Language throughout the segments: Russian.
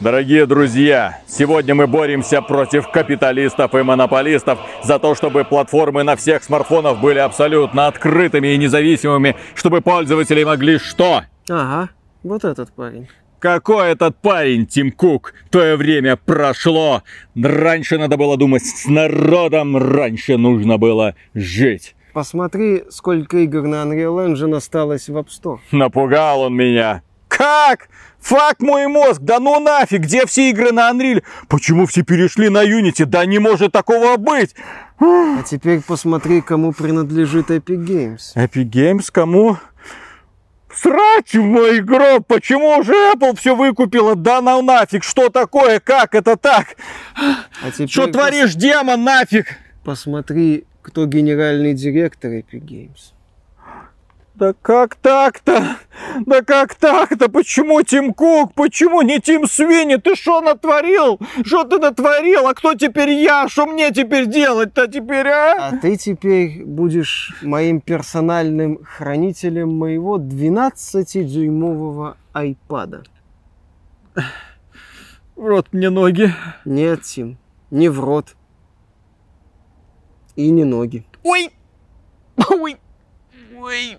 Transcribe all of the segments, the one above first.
Дорогие друзья, сегодня мы боремся против капиталистов и монополистов за то, чтобы платформы на всех смартфонах были абсолютно открытыми и независимыми, чтобы пользователи могли что? Ага, вот этот парень. Какой этот парень, Тим Кук? То время прошло. Раньше надо было думать с народом, раньше нужно было жить. Посмотри, сколько игр на Unreal Engine осталось в App Store. Напугал он меня. Как? Фак мой мозг, да ну нафиг, где все игры на Unreal? Почему все перешли на Unity? Да не может такого быть! А теперь посмотри, кому принадлежит Epic Games. Epic Games кому? Срать в мой гроб! Почему уже Apple все выкупила? Да ну нафиг! Что такое? Как это так? А теперь Что пос- творишь, демон, нафиг? Посмотри, кто генеральный директор Epic Games. Да как так-то? Да как так-то? Почему Тим Кук? Почему не Тим Свини? Ты что натворил? Что ты натворил? А кто теперь я? Что мне теперь делать-то теперь, а? А ты теперь будешь моим персональным хранителем моего 12-дюймового айпада. В рот мне ноги. Нет, Тим, не в рот. И не ноги. Ой! Ой! Ой!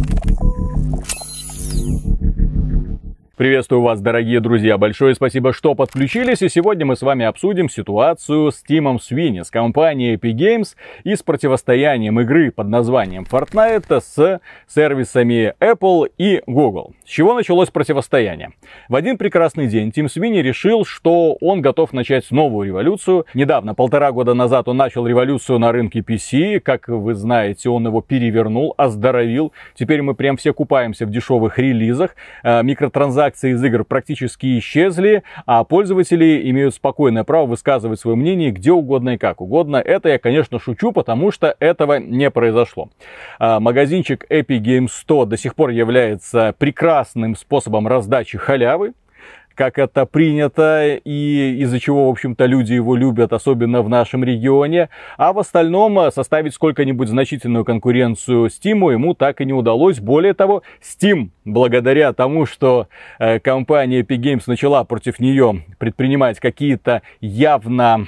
Приветствую вас, дорогие друзья. Большое спасибо, что подключились. И сегодня мы с вами обсудим ситуацию с Тимом Свини, с компанией Epic Games и с противостоянием игры под названием Fortnite с сервисами Apple и Google. С чего началось противостояние? В один прекрасный день Тим Свини решил, что он готов начать новую революцию. Недавно, полтора года назад, он начал революцию на рынке PC. Как вы знаете, он его перевернул, оздоровил. Теперь мы прям все купаемся в дешевых релизах. Э, Микротранзакции из игр практически исчезли, а пользователи имеют спокойное право высказывать свое мнение где угодно и как угодно. Это я, конечно, шучу, потому что этого не произошло. А, Магазинчик Epic Games 100 до сих пор является прекрасным способом раздачи халявы как это принято и из-за чего, в общем-то, люди его любят, особенно в нашем регионе. А в остальном э, составить сколько-нибудь значительную конкуренцию Steam ему так и не удалось. Более того, Steam, благодаря тому, что э, компания Epic Games начала против нее предпринимать какие-то явно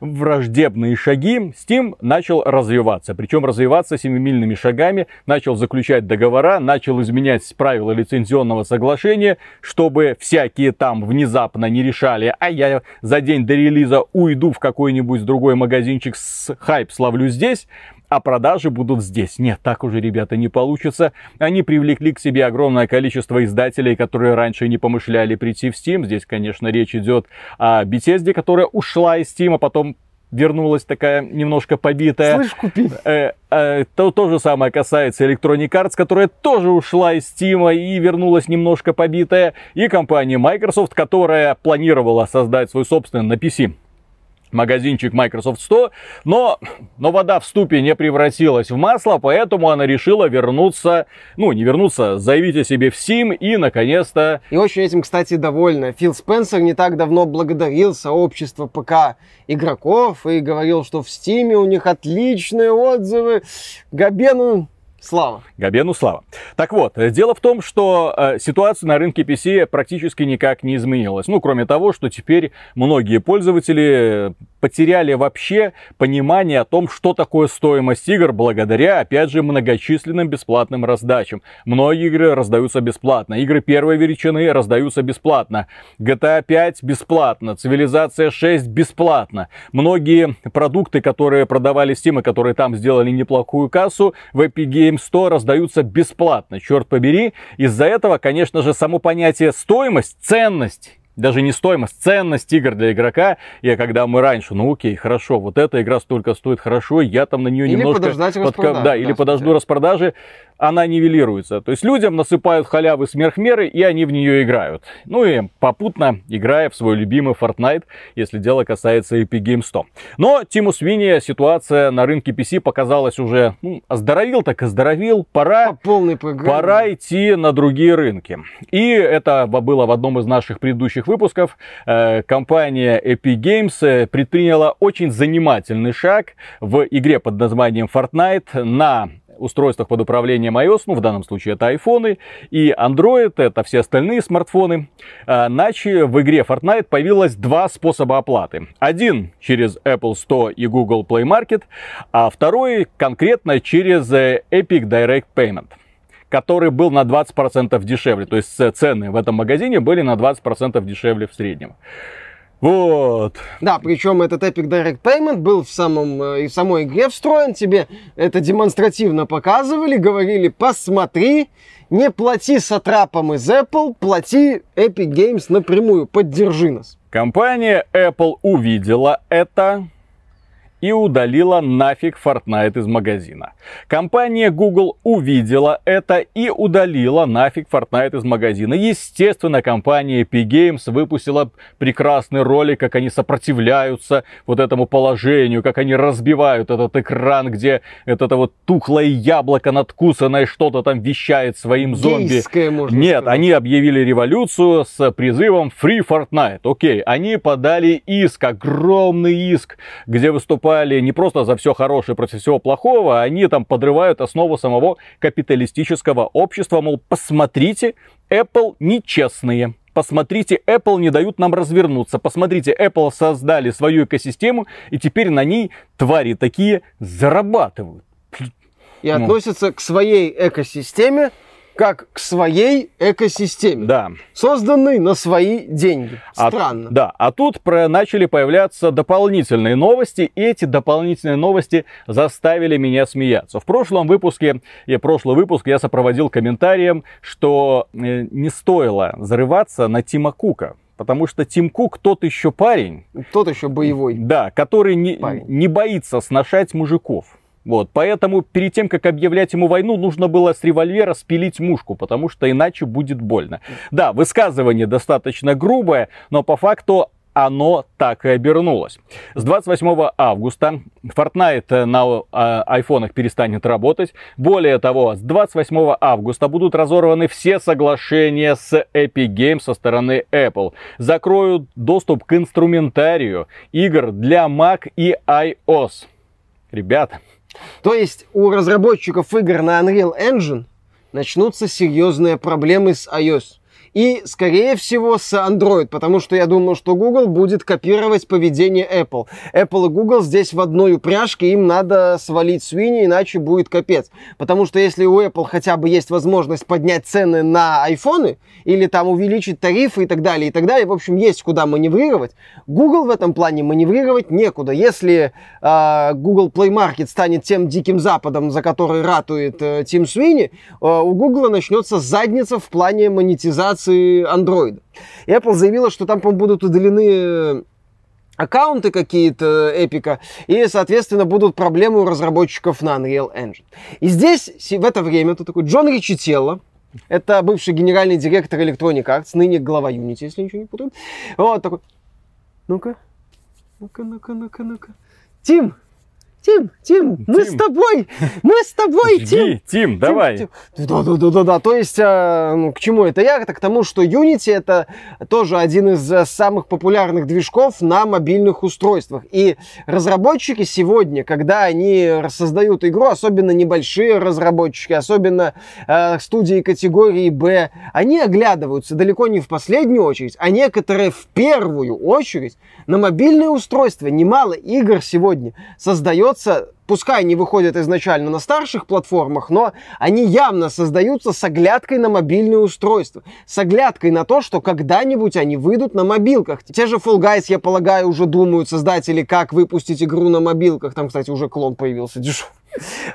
враждебные шаги, Steam начал развиваться. Причем развиваться семимильными шагами, начал заключать договора, начал изменять правила лицензионного соглашения, чтобы всякие там внезапно не решали, а я за день до релиза уйду в какой-нибудь другой магазинчик с хайп славлю здесь, а продажи будут здесь. Нет, так уже, ребята, не получится. Они привлекли к себе огромное количество издателей, которые раньше не помышляли прийти в Steam. Здесь, конечно, речь идет о Bethesda, которая ушла из Steam, а потом вернулась такая немножко побитая. Слышь, купи. Э, э, то, то же самое касается Electronic Arts, которая тоже ушла из Steam и вернулась немножко побитая. И компания Microsoft, которая планировала создать свой собственный на PC магазинчик Microsoft 100, но, но вода в ступе не превратилась в масло, поэтому она решила вернуться, ну не вернуться, заявить о себе в Steam и наконец-то И очень этим, кстати, довольна. Фил Спенсер не так давно благодарил сообщество ПК игроков и говорил, что в Стиме у них отличные отзывы. Габену слава. Габену слава. Так вот, э, дело в том, что э, ситуация на рынке PC практически никак не изменилась. Ну, кроме того, что теперь многие пользователи потеряли вообще понимание о том, что такое стоимость игр, благодаря, опять же, многочисленным бесплатным раздачам. Многие игры раздаются бесплатно. Игры первой величины раздаются бесплатно. GTA 5 бесплатно. Цивилизация 6 бесплатно. Многие продукты, которые продавали Steam, и которые там сделали неплохую кассу, в Epic Games 100 раздаются бесплатно. Черт побери. Из-за этого, конечно же, само понятие стоимость, ценность даже не стоимость, ценность игр для игрока. И когда мы раньше, ну окей, хорошо, вот эта игра столько стоит хорошо, я там на нее Или немножко... подождать распродажи, Да, или да, подожду смотря. распродажи, она нивелируется. То есть людям насыпают халявы сверхмеры, и они в нее играют. Ну и попутно играя в свой любимый Fortnite, если дело касается Epic Games 100. Но Тиму Свини ситуация на рынке PC показалась уже, ну, оздоровил так оздоровил, пора... По полной программе. Пора идти на другие рынки. И это было в одном из наших предыдущих выпусков. Э, Компания Epic Games э, предприняла очень занимательный шаг в игре под названием Fortnite на устройствах под управлением iOS, ну в данном случае это айфоны, и Android, это все остальные смартфоны, э, начали в игре Fortnite появилось два способа оплаты. Один через Apple Store и Google Play Market, а второй конкретно через э, Epic Direct Payment который был на 20% дешевле. То есть цены в этом магазине были на 20% дешевле в среднем. Вот. Да, причем этот Epic Direct Payment был в, самом, э, и в самой игре встроен. Тебе это демонстративно показывали, говорили, посмотри, не плати сатрапам из Apple, плати Epic Games напрямую, поддержи нас. Компания Apple увидела это, и удалила нафиг Fortnite из магазина. Компания Google увидела это и удалила нафиг Fortnite из магазина. Естественно, компания Epic Games выпустила прекрасный ролик, как они сопротивляются вот этому положению, как они разбивают этот экран, где это, вот тухлое яблоко надкусанное что-то там вещает своим зомби. Гейское, можно Нет, сказать. они объявили революцию с призывом Free Fortnite. Окей, они подали иск, огромный иск, где выступают выступали не просто за все хорошее против всего плохого, они там подрывают основу самого капиталистического общества, мол, посмотрите, Apple нечестные. Посмотрите, Apple не дают нам развернуться. Посмотрите, Apple создали свою экосистему, и теперь на ней твари такие зарабатывают. И ну. относятся к своей экосистеме как к своей экосистеме. Да. Созданной на свои деньги. Странно. А, да, а тут про, начали появляться дополнительные новости, и эти дополнительные новости заставили меня смеяться. В прошлом выпуске, и прошлый выпуск я сопроводил комментарием, что э, не стоило зарываться на Тима Кука. Потому что Тим Кук тот еще парень. Тот еще боевой. Да, который не, не боится сношать мужиков. Вот, поэтому перед тем, как объявлять ему войну, нужно было с револьвера спилить мушку, потому что иначе будет больно. Да, высказывание достаточно грубое, но по факту оно так и обернулось. С 28 августа Fortnite на а, айфонах перестанет работать. Более того, с 28 августа будут разорваны все соглашения с Epic Games со стороны Apple. Закроют доступ к инструментарию игр для Mac и iOS. Ребята, то есть у разработчиков игр на Unreal Engine начнутся серьезные проблемы с iOS и, скорее всего, с Android, потому что я думаю, что Google будет копировать поведение Apple. Apple и Google здесь в одной упряжке, им надо свалить свиньи, иначе будет капец. Потому что если у Apple хотя бы есть возможность поднять цены на айфоны, или там увеличить тарифы и так далее, и так далее, в общем, есть куда маневрировать, Google в этом плане маневрировать некуда. Если э, Google Play Market станет тем диким западом, за который ратует э, Тим Свини, э, у Google начнется задница в плане монетизации версии Android. И Apple заявила, что там, по-моему, будут удалены э, аккаунты какие-то эпика, и, соответственно, будут проблемы у разработчиков на Unreal Engine. И здесь, в это время, тут такой Джон Ричителло, это бывший генеральный директор Electronic Arts, ныне глава Unity, если ничего не путаю. Вот такой, ну-ка, ну-ка, ну-ка, ну-ка, ну-ка. Тим, Тим, Тим, мы с тобой, мы с тобой, Жги, Тим. Тим, давай. Да, да, да, да, да. То есть, э, ну, к чему это я? Это к тому, что Unity это тоже один из э, самых популярных движков на мобильных устройствах. И разработчики сегодня, когда они создают игру, особенно небольшие разработчики, особенно э, студии категории B, они оглядываются далеко не в последнюю очередь, а некоторые в первую очередь на мобильные устройства. Немало игр сегодня создается создается, пускай они выходят изначально на старших платформах, но они явно создаются с оглядкой на мобильные устройства, с оглядкой на то, что когда-нибудь они выйдут на мобилках. Те же Fall Guys, я полагаю, уже думают создатели, как выпустить игру на мобилках. Там, кстати, уже клон появился дешевый.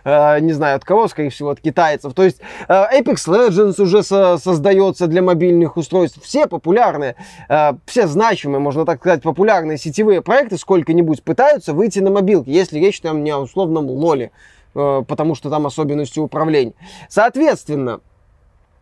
Э, не знаю от кого, скорее всего, от китайцев. То есть э, Apex Legends уже создается для мобильных устройств. Все популярные, э, все значимые, можно так сказать, популярные сетевые проекты сколько-нибудь пытаются выйти на мобилки, если речь там не о условном лоле, потому что там особенности управления. Соответственно,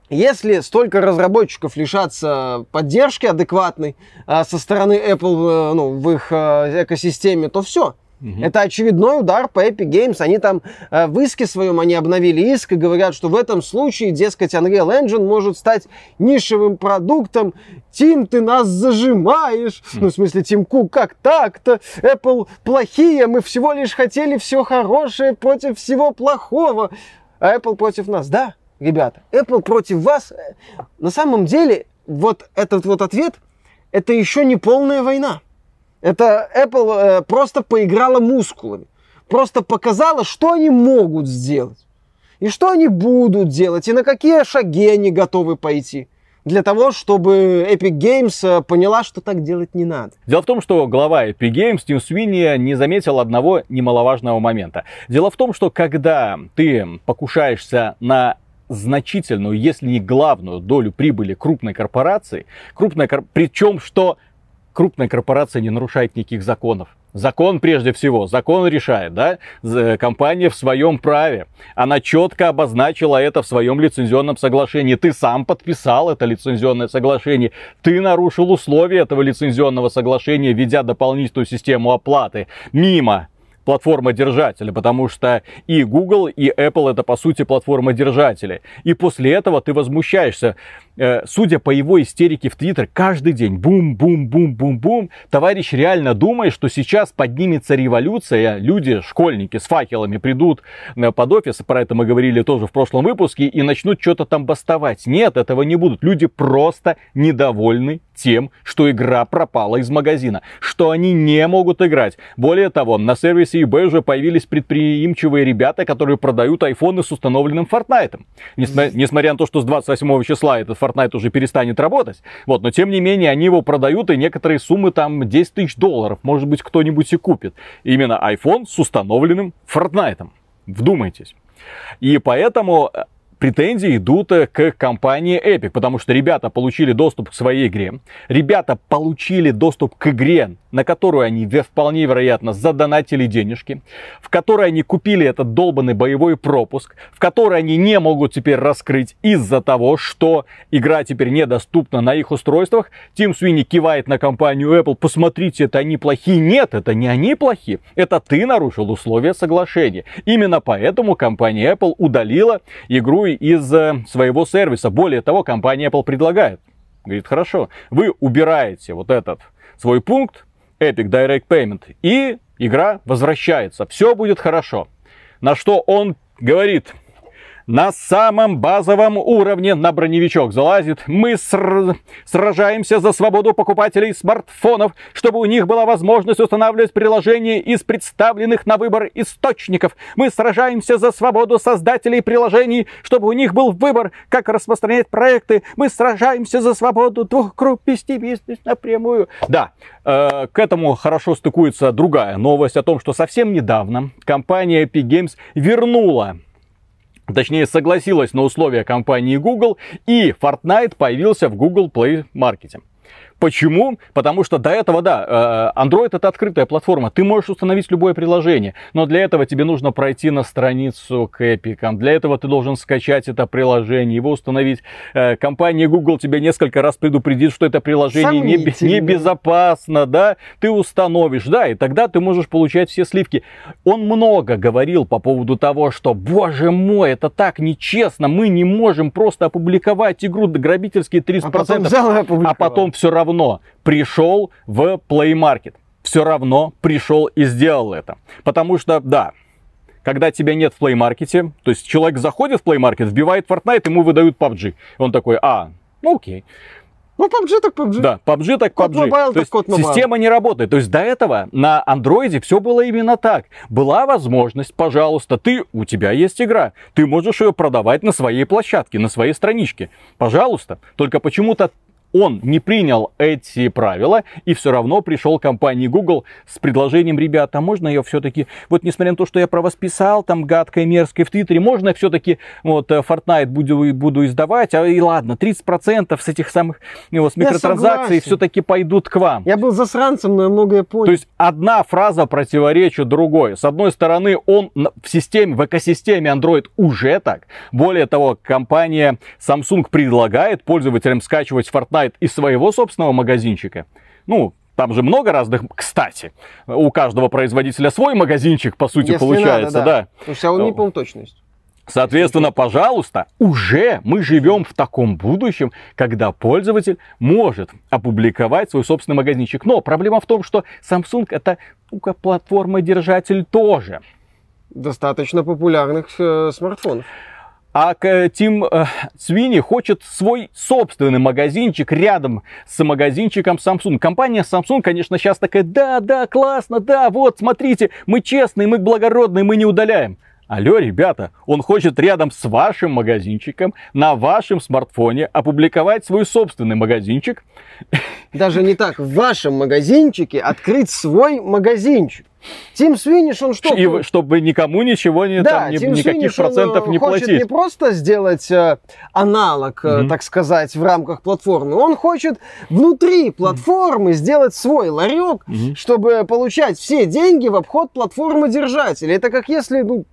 если столько разработчиков лишатся поддержки адекватной со стороны Apple ну, в их экосистеме, то все. Угу. Это очередной удар по Epic Games. Они там э, в иске своем, они обновили иск и говорят, что в этом случае, дескать, Unreal Engine может стать нишевым продуктом. Тим, ты нас зажимаешь. Mm. Ну, в смысле, Тим Кук, как так-то? Apple плохие, мы всего лишь хотели все хорошее против всего плохого. а Apple против нас. Да, ребята, Apple против вас. На самом деле, вот этот вот ответ, это еще не полная война. Это Apple э, просто поиграла мускулами. Просто показала, что они могут сделать. И что они будут делать, и на какие шаги они готовы пойти для того, чтобы Epic Games э, поняла, что так делать не надо. Дело в том, что глава Epic Games Тим Свинни не заметил одного немаловажного момента. Дело в том, что когда ты покушаешься на значительную, если не главную долю прибыли крупной корпорации, крупная кор... причем что крупная корпорация не нарушает никаких законов. Закон прежде всего, закон решает, да? Компания в своем праве. Она четко обозначила это в своем лицензионном соглашении. Ты сам подписал это лицензионное соглашение. Ты нарушил условия этого лицензионного соглашения, введя дополнительную систему оплаты мимо платформа-держателя, потому что и Google, и Apple это по сути платформа-держатели. И после этого ты возмущаешься. Э, судя по его истерике в Твиттер, каждый день бум-бум-бум-бум-бум, товарищ реально думает, что сейчас поднимется революция, люди, школьники с факелами придут под офис, про это мы говорили тоже в прошлом выпуске, и начнут что-то там бастовать. Нет, этого не будут. Люди просто недовольны тем, что игра пропала из магазина, что они не могут играть. Более того, на сервисе eBay уже появились предприимчивые ребята, которые продают айфоны с установленным Fortnite. Несмотря, несмотря на то, что с 28 числа этот Fortnite уже перестанет работать, вот, но тем не менее они его продают, и некоторые суммы там 10 тысяч долларов, может быть, кто-нибудь и купит. Именно iPhone с установленным Fortnite. Вдумайтесь. И поэтому претензии идут э, к компании Epic, потому что ребята получили доступ к своей игре, ребята получили доступ к игре, на которую они вполне вероятно задонатили денежки, в которой они купили этот долбанный боевой пропуск, в который они не могут теперь раскрыть из-за того, что игра теперь недоступна на их устройствах. Тим Свини кивает на компанию Apple, посмотрите, это они плохие. Нет, это не они плохие, это ты нарушил условия соглашения. Именно поэтому компания Apple удалила игру из э, своего сервиса. Более того, компания Apple предлагает, говорит, хорошо, вы убираете вот этот свой пункт, Epic Direct Payment, и игра возвращается. Все будет хорошо. На что он говорит, на самом базовом уровне на броневичок залазит. Мы ср... сражаемся за свободу покупателей смартфонов, чтобы у них была возможность устанавливать приложения из представленных на выбор источников. Мы сражаемся за свободу создателей приложений, чтобы у них был выбор, как распространять проекты. Мы сражаемся за свободу двух групп вести бизнес напрямую. Да, э, к этому хорошо стыкуется другая новость о том, что совсем недавно компания Epic Games вернула Точнее, согласилась на условия компании Google, и Fortnite появился в Google Play Market. Почему? Потому что до этого, да, э, Android это открытая платформа. Ты можешь установить любое приложение, но для этого тебе нужно пройти на страницу к Epic. Для этого ты должен скачать это приложение, его установить. Э, компания Google тебе несколько раз предупредит, что это приложение небезопасно, не да. Ты установишь, да, и тогда ты можешь получать все сливки. Он много говорил по поводу того, что, боже мой, это так нечестно, мы не можем просто опубликовать игру грабительские 30%, а потом, а потом все равно равно пришел в Play Market. Все равно пришел и сделал это. Потому что, да, когда тебя нет в Play Market, то есть человек заходит в Play Market, вбивает Fortnite, ему выдают PUBG. Он такой, а, ну окей. Ну, PUBG так PUBG. Да, PUBG так PUBG. Код Mobile, То есть код Mobile. система не работает. То есть до этого на андроиде все было именно так. Была возможность, пожалуйста, ты, у тебя есть игра. Ты можешь ее продавать на своей площадке, на своей страничке. Пожалуйста. Только почему-то он не принял эти правила и все равно пришел к компании Google с предложением, ребята, можно я все-таки, вот несмотря на то, что я про вас писал, там гадкое, мерзкое в Твиттере, можно все-таки вот э, Fortnite буду, буду издавать, а и ладно, 30% с этих самых, ну, вот, с микротранзакций все-таки пойдут к вам. Я был засранцем, но я многое понял. То есть одна фраза противоречит другой. С одной стороны, он в системе, в экосистеме Android уже так. Более того, компания Samsung предлагает пользователям скачивать Fortnite Fortnite из своего собственного магазинчика. Ну, там же много разных, кстати, у каждого производителя свой магазинчик, по сути, Если получается, надо, да. да. У Xiaomi, по точность. Соответственно, пожалуйста, уже мы живем в таком будущем, когда пользователь может опубликовать свой собственный магазинчик. Но проблема в том, что Samsung это ну, платформа-держатель тоже. Достаточно популярных э, смартфонов. А Тим э, Свини хочет свой собственный магазинчик рядом с магазинчиком Samsung. Компания Samsung, конечно, сейчас такая, да, да, классно, да, вот, смотрите, мы честные, мы благородные, мы не удаляем. Алло, ребята, он хочет рядом с вашим магазинчиком на вашем смартфоне опубликовать свой собственный магазинчик. Даже не так, в вашем магазинчике открыть свой магазинчик. Тим Свиниш, он что? И, чтобы никому ничего не, да, там, ни, Тим никаких Свиниш, процентов он не хочет платить. не просто сделать э, аналог, mm-hmm. так сказать, в рамках платформы, он хочет внутри платформы mm-hmm. сделать свой ларек, mm-hmm. чтобы получать все деньги в обход платформы держателя. Это как если, ну,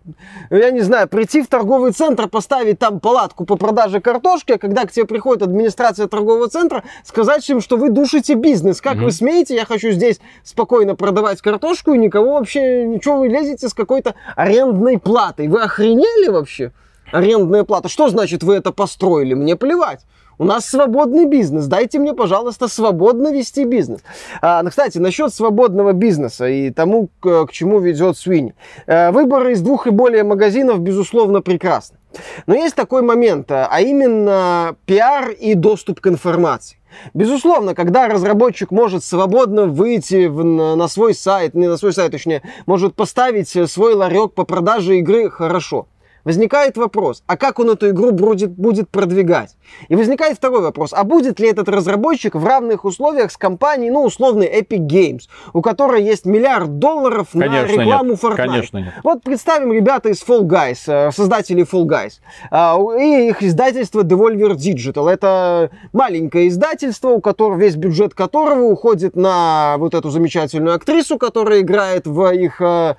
я не знаю, прийти в торговый центр, поставить там палатку по продаже картошки, а когда к тебе приходит администрация торгового центра, сказать им, что вы душите бизнес. Как mm-hmm. вы смеете? Я хочу здесь спокойно продавать картошку и никак Кого вообще, ничего вы лезете с какой-то арендной платой? Вы охренели вообще? Арендная плата. Что значит вы это построили? Мне плевать. У нас свободный бизнес. Дайте мне, пожалуйста, свободно вести бизнес. А, ну, кстати, насчет свободного бизнеса и тому, к, к чему ведет Свини. А, выборы из двух и более магазинов, безусловно, прекрасны. Но есть такой момент, а именно пиар и доступ к информации. Безусловно, когда разработчик может свободно выйти в, на, на свой сайт, не на свой сайт, точнее, может поставить свой ларек по продаже игры, хорошо возникает вопрос, а как он эту игру будет, будет продвигать? И возникает второй вопрос, а будет ли этот разработчик в равных условиях с компанией, ну, условной Epic Games, у которой есть миллиард долларов Конечно на рекламу нет. Fortnite? Конечно нет. Вот представим ребята из Fall Guys, э, создатели Fall Guys, э, и их издательство Devolver Digital. Это маленькое издательство, у которого весь бюджет которого уходит на вот эту замечательную актрису, которая играет в их э,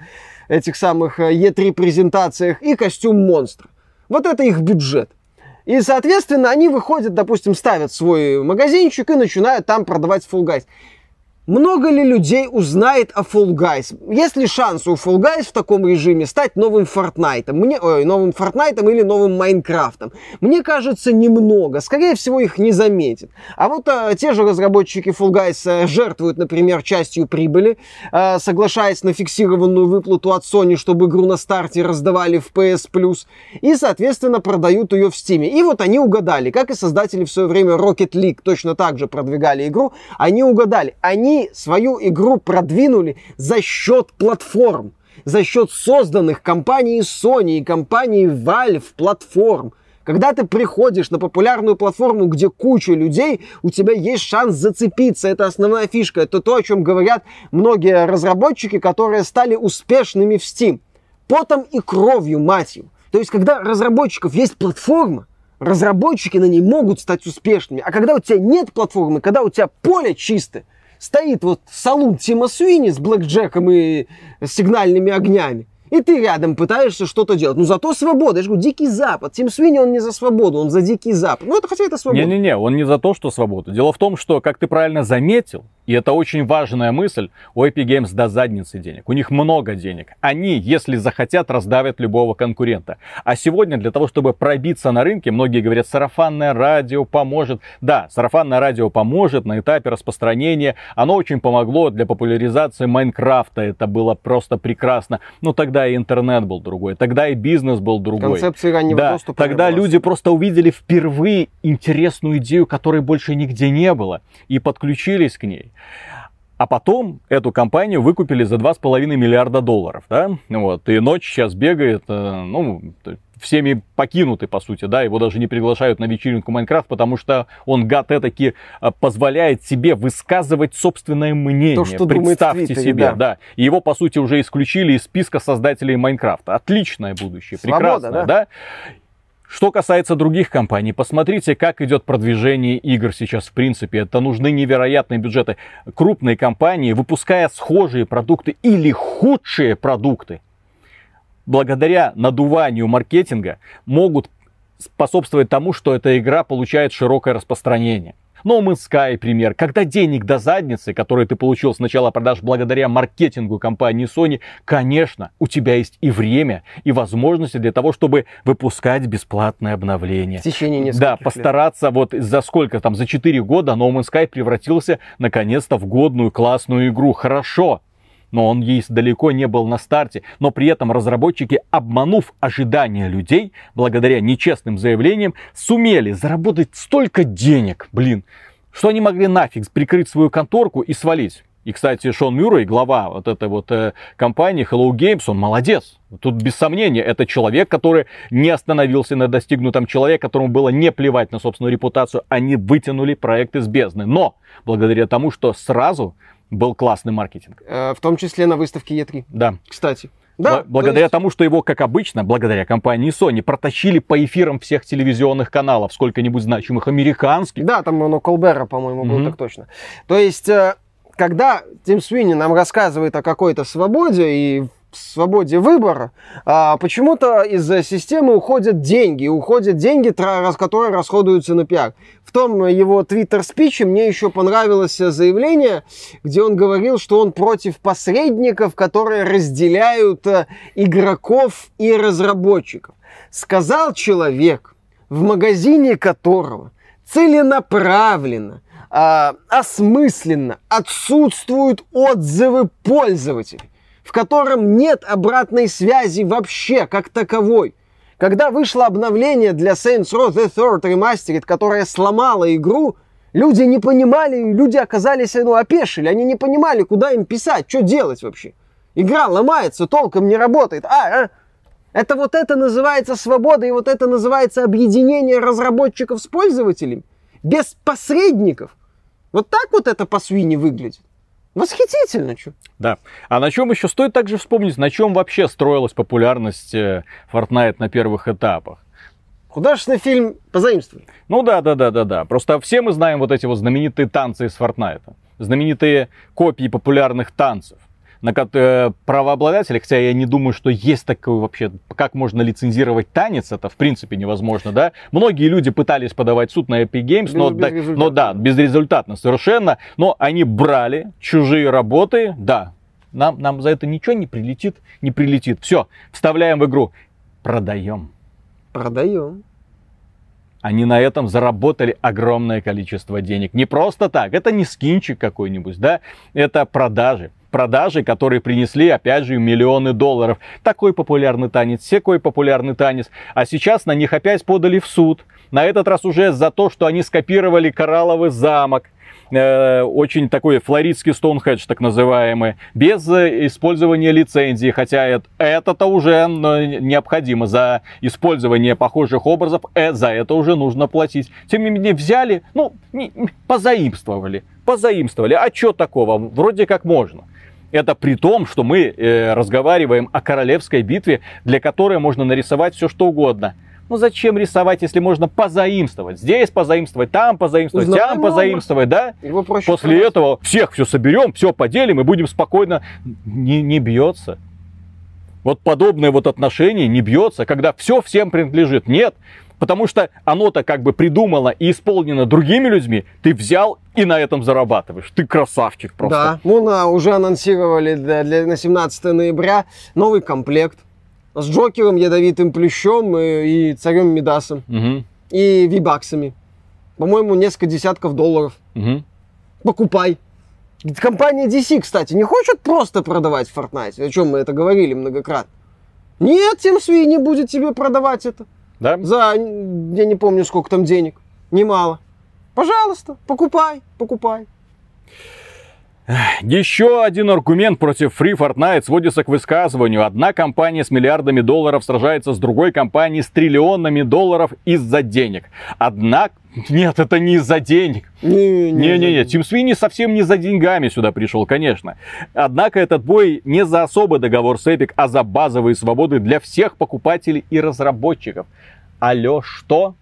этих самых E3 э, презентациях и костюм монстра. Вот это их бюджет. И, соответственно, они выходят, допустим, ставят свой магазинчик и начинают там продавать Full Guys. Много ли людей узнает о Fall Guys? Есть ли шанс у Fall Guys в таком режиме стать новым Fortnite? Мне, ой, новым Fortnite или новым Майнкрафтом? Мне кажется, немного. Скорее всего, их не заметят. А вот а, те же разработчики Fall Guys а, жертвуют, например, частью прибыли, а, соглашаясь на фиксированную выплату от Sony, чтобы игру на старте раздавали в PS Plus, и, соответственно, продают ее в Steam. И вот они угадали, как и создатели в свое время Rocket League точно так же продвигали игру, они угадали. Они свою игру продвинули за счет платформ, за счет созданных компанией Sony и компанией Valve платформ. Когда ты приходишь на популярную платформу, где куча людей, у тебя есть шанс зацепиться. Это основная фишка. Это то, о чем говорят многие разработчики, которые стали успешными в Steam. Потом и кровью, мать его. То есть, когда разработчиков есть платформа, разработчики на ней могут стать успешными. А когда у тебя нет платформы, когда у тебя поле чистое, стоит вот салун Тима Суини с блэкджеком и сигнальными огнями, и ты рядом пытаешься что-то делать. Ну, зато свобода. Я же говорю, Дикий Запад. Тим Свини, он не за свободу, он за Дикий Запад. Ну, это хотя это свобода. Не-не-не, он не за то, что свобода. Дело в том, что, как ты правильно заметил, и это очень важная мысль, у Epic Games до задницы денег. У них много денег. Они, если захотят, раздавят любого конкурента. А сегодня для того, чтобы пробиться на рынке, многие говорят, сарафанное радио поможет. Да, сарафанное радио поможет на этапе распространения. Оно очень помогло для популяризации Майнкрафта. Это было просто прекрасно. Но тогда и интернет был другой, тогда и бизнес был другой. Концепции раннего да, доступа. Тогда люди просто увидели впервые интересную идею, которой больше нигде не было, и подключились к ней. А потом эту компанию выкупили за 2,5 миллиарда долларов, да, вот, и ночь сейчас бегает, э, ну, всеми покинутый, по сути, да, его даже не приглашают на вечеринку Майнкрафт, потому что он, гад этаки, э, позволяет себе высказывать собственное мнение. То, что Представьте Твиттере, себе, да. да. И его, по сути, уже исключили из списка создателей Майнкрафта. Отличное будущее, Свобода, прекрасное, да? да? Что касается других компаний, посмотрите, как идет продвижение игр сейчас в принципе. Это нужны невероятные бюджеты. Крупные компании, выпуская схожие продукты или худшие продукты, благодаря надуванию маркетинга, могут способствовать тому, что эта игра получает широкое распространение. No Man's Sky пример. Когда денег до задницы, которые ты получил с начала продаж благодаря маркетингу компании Sony, конечно, у тебя есть и время, и возможности для того, чтобы выпускать бесплатное обновление. В течение нескольких Да, лет. постараться вот за сколько там, за 4 года No Man's Sky превратился наконец-то в годную классную игру. Хорошо. Но он есть далеко не был на старте. Но при этом разработчики, обманув ожидания людей, благодаря нечестным заявлениям, сумели заработать столько денег, блин, что они могли нафиг прикрыть свою конторку и свалить. И, кстати, Шон Мюррей, глава вот этой вот э, компании Hello Games, он молодец. Тут без сомнения, это человек, который не остановился на достигнутом человек, которому было не плевать на собственную репутацию. Они вытянули проект из бездны. Но благодаря тому, что сразу был классный маркетинг. Э, в том числе на выставке E3. Да. Кстати. Да, благодаря есть... тому, что его, как обычно, благодаря компании Sony, протащили по эфирам всех телевизионных каналов, сколько-нибудь значимых американских. Да, там оно Колбера, по-моему, mm-hmm. так точно. То есть э, когда Тим Свини нам рассказывает о какой-то свободе и свободе выбора, а, почему-то из системы уходят деньги, уходят деньги, которые расходуются на пиар. В том его твиттер-спиче мне еще понравилось заявление, где он говорил, что он против посредников, которые разделяют а, игроков и разработчиков. Сказал человек, в магазине которого целенаправленно э, осмысленно отсутствуют отзывы пользователей, в котором нет обратной связи вообще как таковой. Когда вышло обновление для Saints Row The Third Remastered, которое сломало игру, люди не понимали, люди оказались, ну, опешили, они не понимали, куда им писать, что делать вообще. Игра ломается, толком не работает. А, а, это вот это называется свобода, и вот это называется объединение разработчиков с пользователями без посредников. Вот так вот это по свине выглядит. Восхитительно, что. Да. А на чем еще стоит также вспомнить, на чем вообще строилась популярность э, Fortnite на первых этапах? Художественный фильм позаимствовали. Ну да, да, да, да, да. Просто все мы знаем вот эти вот знаменитые танцы из Fortnite. Знаменитые копии популярных танцев на э, правообладатели, хотя я не думаю, что есть такой вообще, как можно лицензировать танец, это в принципе невозможно, да. Многие люди пытались подавать суд на Epic Games, но, да, но да, безрезультатно совершенно, но они брали чужие работы, да, нам, нам за это ничего не прилетит, не прилетит. Все, вставляем в игру, продаем. Продаем. Они на этом заработали огромное количество денег. Не просто так, это не скинчик какой-нибудь, да, это продажи продажи, которые принесли, опять же, миллионы долларов. Такой популярный танец, секой популярный танец. А сейчас на них опять подали в суд. На этот раз уже за то, что они скопировали коралловый замок э, очень такой флоридский Стоунхедж, так называемый, без использования лицензии, хотя это-то уже необходимо за использование похожих образов, э, за это уже нужно платить. Тем не менее, взяли, ну, позаимствовали, позаимствовали, а что такого, вроде как можно. Это при том, что мы э, разговариваем о королевской битве, для которой можно нарисовать все что угодно. Ну зачем рисовать, если можно позаимствовать? Здесь позаимствовать, там позаимствовать, Узнаем там позаимствовать, да? Его проще После продать. этого всех все соберем, все поделим и будем спокойно. Не, не бьется. Вот подобное вот отношение не бьется, когда все всем принадлежит. Нет, Потому что оно-то как бы придумано и исполнено другими людьми, ты взял и на этом зарабатываешь. Ты красавчик просто. Да, ну на, уже анонсировали для, для, на 17 ноября новый комплект с Джокером, Ядовитым Плющом и, и Царем Медасом. Угу. И вибаксами. По-моему, несколько десятков долларов. Угу. Покупай. Компания DC, кстати, не хочет просто продавать Fortnite. О чем мы это говорили многократно. Нет, Тим Сви не будет тебе продавать это. Да? За, я не помню, сколько там денег. Немало. Пожалуйста, покупай, покупай. Еще один аргумент против Free Fortnite сводится к высказыванию. Одна компания с миллиардами долларов сражается с другой компанией с триллионами долларов из-за денег. Однако нет, это не из-за денег. Не-не-не, Тим Свини совсем не за деньгами сюда пришел, конечно. Однако этот бой не за особый договор с Epic, а за базовые свободы для всех покупателей и разработчиков. Алло, что?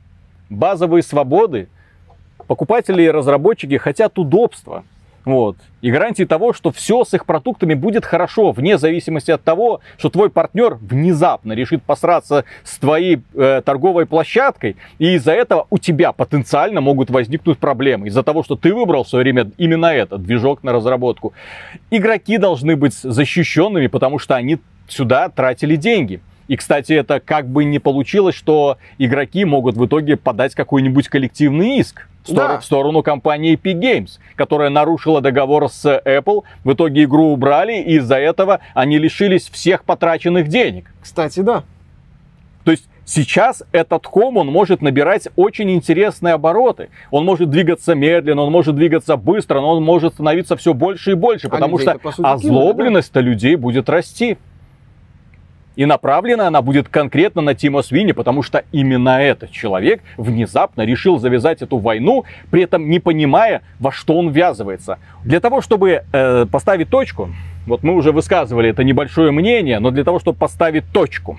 Базовые свободы? Покупатели и разработчики хотят удобства. Вот. И гарантии того, что все с их продуктами будет хорошо, вне зависимости от того, что твой партнер внезапно решит посраться с твоей э, торговой площадкой, и из-за этого у тебя потенциально могут возникнуть проблемы. Из-за того, что ты выбрал в свое время именно этот движок на разработку. Игроки должны быть защищенными, потому что они сюда тратили деньги. И, кстати, это как бы не получилось, что игроки могут в итоге подать какой-нибудь коллективный иск в сторону, Да. в сторону компании Epic Games, которая нарушила договор с Apple. В итоге игру убрали, и из-за этого они лишились всех потраченных денег. Кстати, да. То есть сейчас этот хом, он может набирать очень интересные обороты. Он может двигаться медленно, он может двигаться быстро, но он может становиться все больше и больше, А потому людей-то, что озлобленность-то людей будет расти. И направлена она будет конкретно на Тима Свини, потому что именно этот человек внезапно решил завязать эту войну, при этом не понимая, во что он ввязывается. Для того, чтобы э, поставить точку, вот мы уже высказывали это небольшое мнение, но для того, чтобы поставить точку,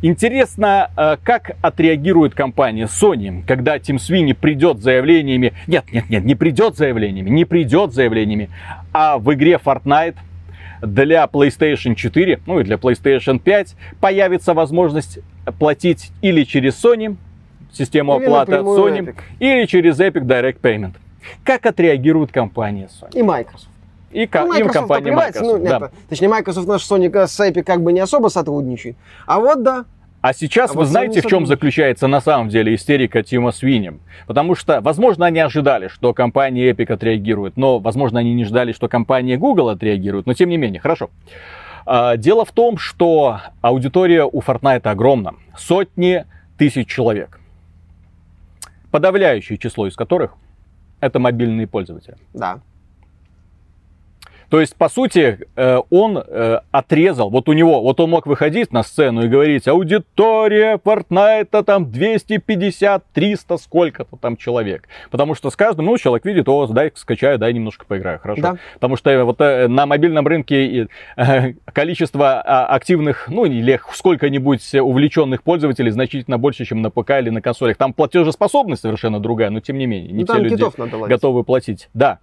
Интересно, э, как отреагирует компания Sony, когда Тим Свини придет заявлениями... Нет, нет, нет, не придет заявлениями, не придет заявлениями, а в игре Fortnite для PlayStation 4, ну и для PlayStation 5 появится возможность платить или через Sony, систему Или оплаты от Sony, Epic. или через Epic Direct Payment. Как отреагирует компания Sony? И Microsoft. И, ко- Ну, Microsoft, компания плевать, ну, Microsoft. да. это- точнее, Microsoft наш Sony с Epic как бы не особо сотрудничает. А вот да, А сейчас А вы вот знаете, в чем заключается на самом деле истерика Тима Свини? Потому что, возможно, они ожидали, что компания Epic отреагирует, но, возможно, они не ждали, что компания Google отреагирует, но тем не менее, хорошо. А, Дело в том, что аудитория у Fortnite огромна. Сотни тысяч человек. Подавляющее число из которых это мобильные пользователи. да. То есть, по сути, э, он э, отрезал, вот у него, вот он мог выходить на сцену и говорить, аудитория Fortnite там 250, 300, сколько-то там человек. Потому что с каждым, ну, человек видит, о, дай скачаю, дай немножко поиграю, хорошо. Да. Потому что э, вот на мобильном рынке количество а, активных, ну, или сколько-нибудь увлеченных пользователей значительно больше, чем на ПК или на консолях. Там платежеспособность совершенно другая, но тем не менее, не Ну, все люди готовы платить. Да.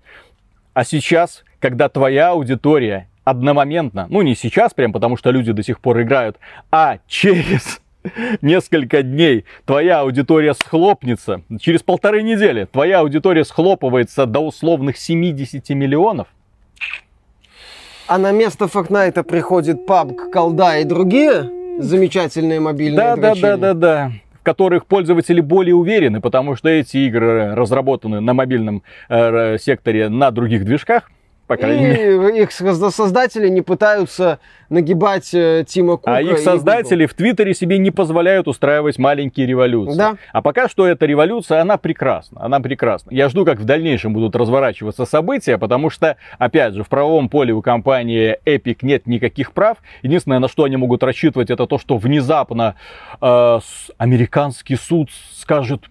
А сейчас, когда твоя аудитория одномоментно, ну не сейчас прям, потому что люди до сих пор играют, а через несколько дней твоя аудитория схлопнется, через полторы недели твоя аудитория схлопывается до условных 70 миллионов, А на место Fortnite приходит PUBG, колда и другие замечательные мобильные Да, да, да, да, да. В которых пользователи более уверены, потому что эти игры разработаны на мобильном э, секторе на других движках, по крайней мере. И их созда- создатели не пытаются нагибать э, Тима Кука А их создатели в Твиттере себе не позволяют устраивать маленькие революции. Да. А пока что эта революция, она прекрасна. Она прекрасна. Я жду, как в дальнейшем будут разворачиваться события, потому что, опять же, в правовом поле у компании Epic нет никаких прав. Единственное, на что они могут рассчитывать, это то, что внезапно э, американский суд скажет,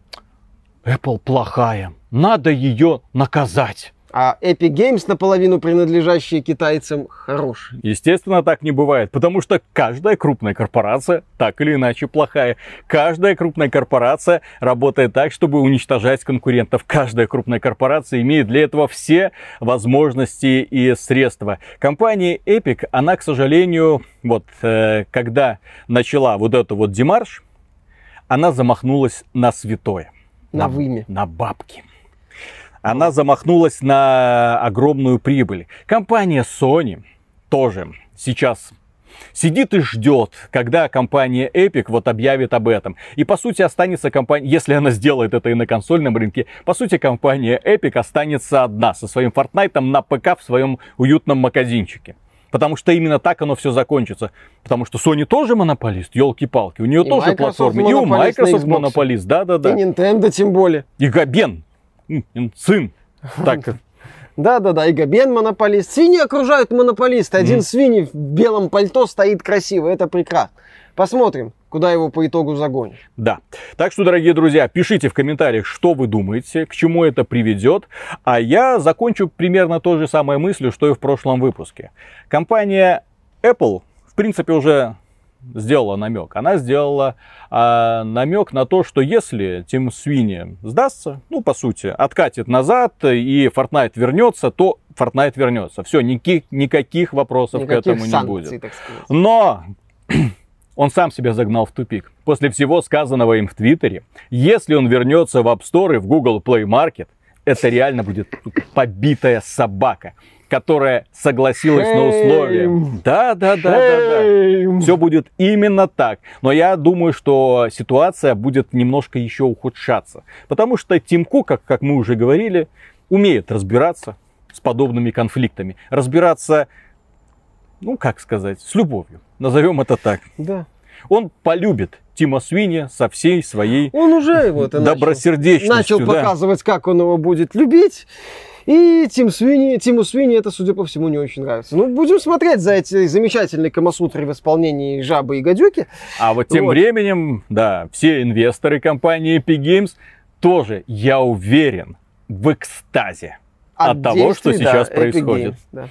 Apple плохая, надо ее наказать. А Epic Games, наполовину принадлежащие китайцам, хорошие. Естественно, так не бывает, потому что каждая крупная корпорация так или иначе плохая. Каждая крупная корпорация работает так, чтобы уничтожать конкурентов. Каждая крупная корпорация имеет для этого все возможности и средства. Компания Epic, она, к сожалению, вот э, когда начала вот эту вот демарш, она замахнулась на святое. На вымя. На бабки. Она замахнулась на огромную прибыль. Компания Sony тоже сейчас сидит и ждет, когда компания Epic вот объявит об этом. И по сути останется компания, если она сделает это и на консольном рынке, по сути компания Epic останется одна со своим Fortnite на ПК в своем уютном магазинчике. Потому что именно так оно все закончится. Потому что Sony тоже монополист, елки-палки. У нее И тоже Microsoft платформа. И у Microsoft монополист. Да-да-да. И Nintendo тем более. И Габен, сын. Так, Да-да-да, и Габен монополист. Свиньи окружают монополиста. Один свиньи в белом пальто стоит красиво. Это прекрасно. Посмотрим, куда его по итогу загонят. да. Так что, дорогие друзья, пишите в комментариях, что вы думаете, к чему это приведет. А я закончу примерно той же самой мыслью, что и в прошлом выпуске. Компания Apple, в принципе, уже сделала намек. Она сделала а, намек на то, что если Тим Свини сдастся, ну, по сути, откатит назад и Fortnite вернется, то Fortnite вернется. Все, никаких, никаких вопросов к Никаких этому не санкций, будет. так сказать. Но он сам себя загнал в тупик. После всего сказанного им в Твиттере, если он вернется в App Store и в Google Play Market, это реально будет побитая собака. Которая согласилась на условия. Shame. Да, да, да, да, да. Shame. Все будет именно так. Но я думаю, что ситуация будет немножко еще ухудшаться. Потому что Тим Кук, как, как мы уже говорили, умеет разбираться с подобными конфликтами. Разбираться, ну как сказать, с любовью. Назовем это так. Да. Он полюбит Тима Свини со всей своей Он уже его это начал, добросердечностью. начал да. показывать, как он его будет любить. И Тим Свини, Тиму Свини это, судя по всему, не очень нравится. Ну, будем смотреть за эти замечательные камасутры в исполнении жабы и гадюки. А вот тем Вот. временем, да, все инвесторы компании Epic Games тоже, я уверен, в экстазе. От того, что сейчас Epic происходит. Games,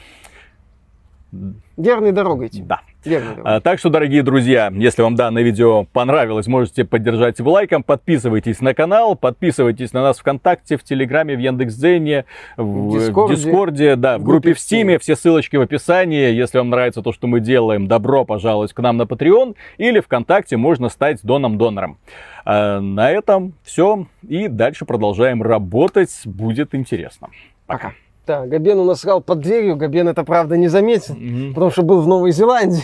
да. Верной дорогой идти. Да. Дорогой. А, Так что, дорогие друзья, если вам данное видео понравилось, можете поддержать его лайком, подписывайтесь на канал, подписывайтесь на нас ВКонтакте, в Телеграме, в Яндекс.Дзене, в, В в Дискорде. Дискорде, да, в группе в Стиме, все ссылочки в описании. Если вам нравится то, что мы делаем, добро пожаловать к нам на Patreon или ВКонтакте можно стать доном-донором. А, На этом все, и дальше продолжаем работать, будет интересно. Пока. Да, Габен у нас срал под дверью. Габен это, правда, не заметил, Мгм. потому что был в Новой Зеландии.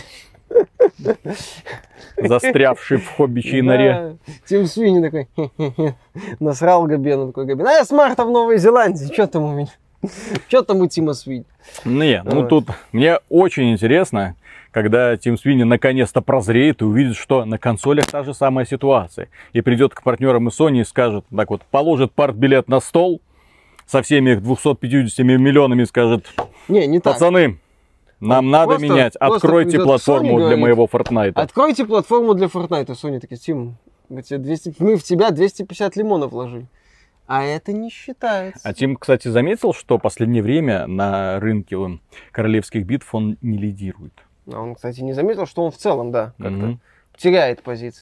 Застрявший в хоббичьей норе. Да. Тим Свини такой, насрал Габен, такой, Габен, а я с марта в Новой Зеландии, что там у меня? Что там у Тима Свини? Не, ну тут мне очень интересно, когда Тим Свини наконец-то прозреет и увидит, что на консолях та же самая ситуация. И придет к партнерам из Sony и скажет, так вот, положит партбилет на стол со всеми их 250 миллионами скажет, Не, не так. пацаны, нам Он надо просто- менять, просто откройте платформу Sony для говорит, моего Fortnite. Откройте платформу для Fortnite. Sony такие, Тим, мы, тебе 200 мы в тебя 250 лимонов вложили. А это не считается. А Тим, кстати, заметил, что в последнее время на рынке он, королевских битв он не лидирует. А он, кстати, не заметил, что он в целом, да, как-то Мгм. теряет позиции.